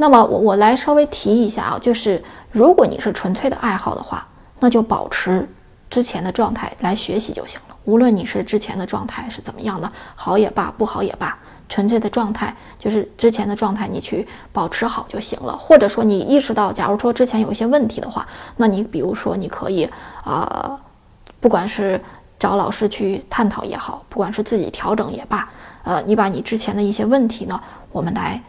那么我我来稍微提一下啊，就是如果你是纯粹的爱好的话，那就保持之前的状态来学习就行了。无论你是之前的状态是怎么样的，好也罢，不好也罢，纯粹的状态就是之前的状态，你去保持好就行了。或者说你意识到，假如说之前有一些问题的话，那你比如说你可以啊，不管是找老师去探讨也好，不管是自己调整也罢。呃，你把你之前的一些问题呢，我们来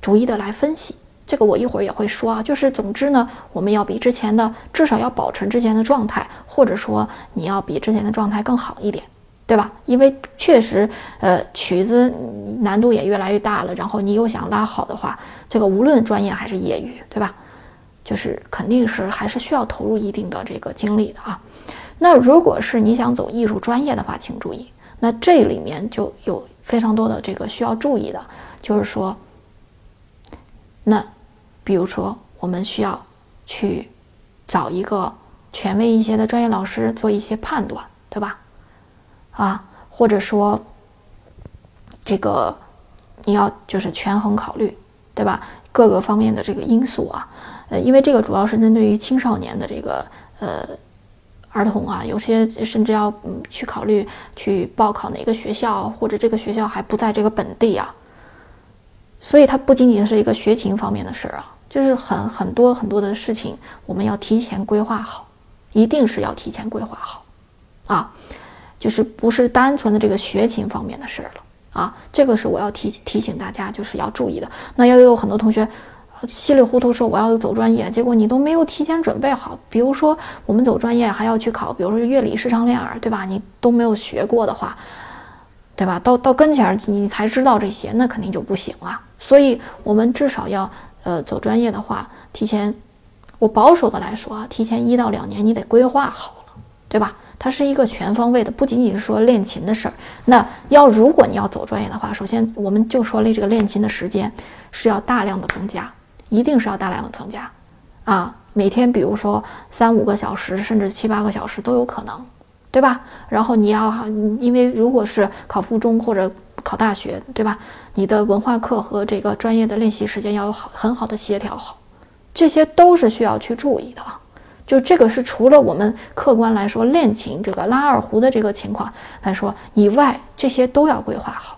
逐一的来分析。这个我一会儿也会说啊。就是总之呢，我们要比之前的至少要保持之前的状态，或者说你要比之前的状态更好一点，对吧？因为确实，呃，曲子难度也越来越大了，然后你又想拉好的话，这个无论专业还是业余，对吧？就是肯定是还是需要投入一定的这个精力的啊。那如果是你想走艺术专业的话，请注意，那这里面就有。非常多的这个需要注意的，就是说，那比如说，我们需要去找一个权威一些的专业老师做一些判断，对吧？啊，或者说，这个你要就是权衡考虑，对吧？各个方面的这个因素啊，呃，因为这个主要是针对于青少年的这个呃。儿童啊，有些甚至要嗯去考虑去报考哪个学校，或者这个学校还不在这个本地啊。所以它不仅仅是一个学琴方面的事儿啊，就是很很多很多的事情，我们要提前规划好，一定是要提前规划好啊，就是不是单纯的这个学琴方面的事儿了啊。这个是我要提提醒大家，就是要注意的。那要有很多同学。稀里糊涂说我要走专业，结果你都没有提前准备好。比如说我们走专业还要去考，比如说乐理、视唱、练耳，对吧？你都没有学过的话，对吧？到到跟前儿你才知道这些，那肯定就不行了。所以我们至少要呃走专业的话，提前，我保守的来说啊，提前一到两年你得规划好了，对吧？它是一个全方位的，不仅仅是说练琴的事儿。那要如果你要走专业的话，首先我们就说了这个练琴的时间是要大量的增加。一定是要大量的增加，啊，每天比如说三五个小时，甚至七八个小时都有可能，对吧？然后你要，因为如果是考附中或者考大学，对吧？你的文化课和这个专业的练习时间要有好很好的协调好，这些都是需要去注意的啊。就这个是除了我们客观来说练琴这个拉二胡的这个情况来说以外，这些都要规划好。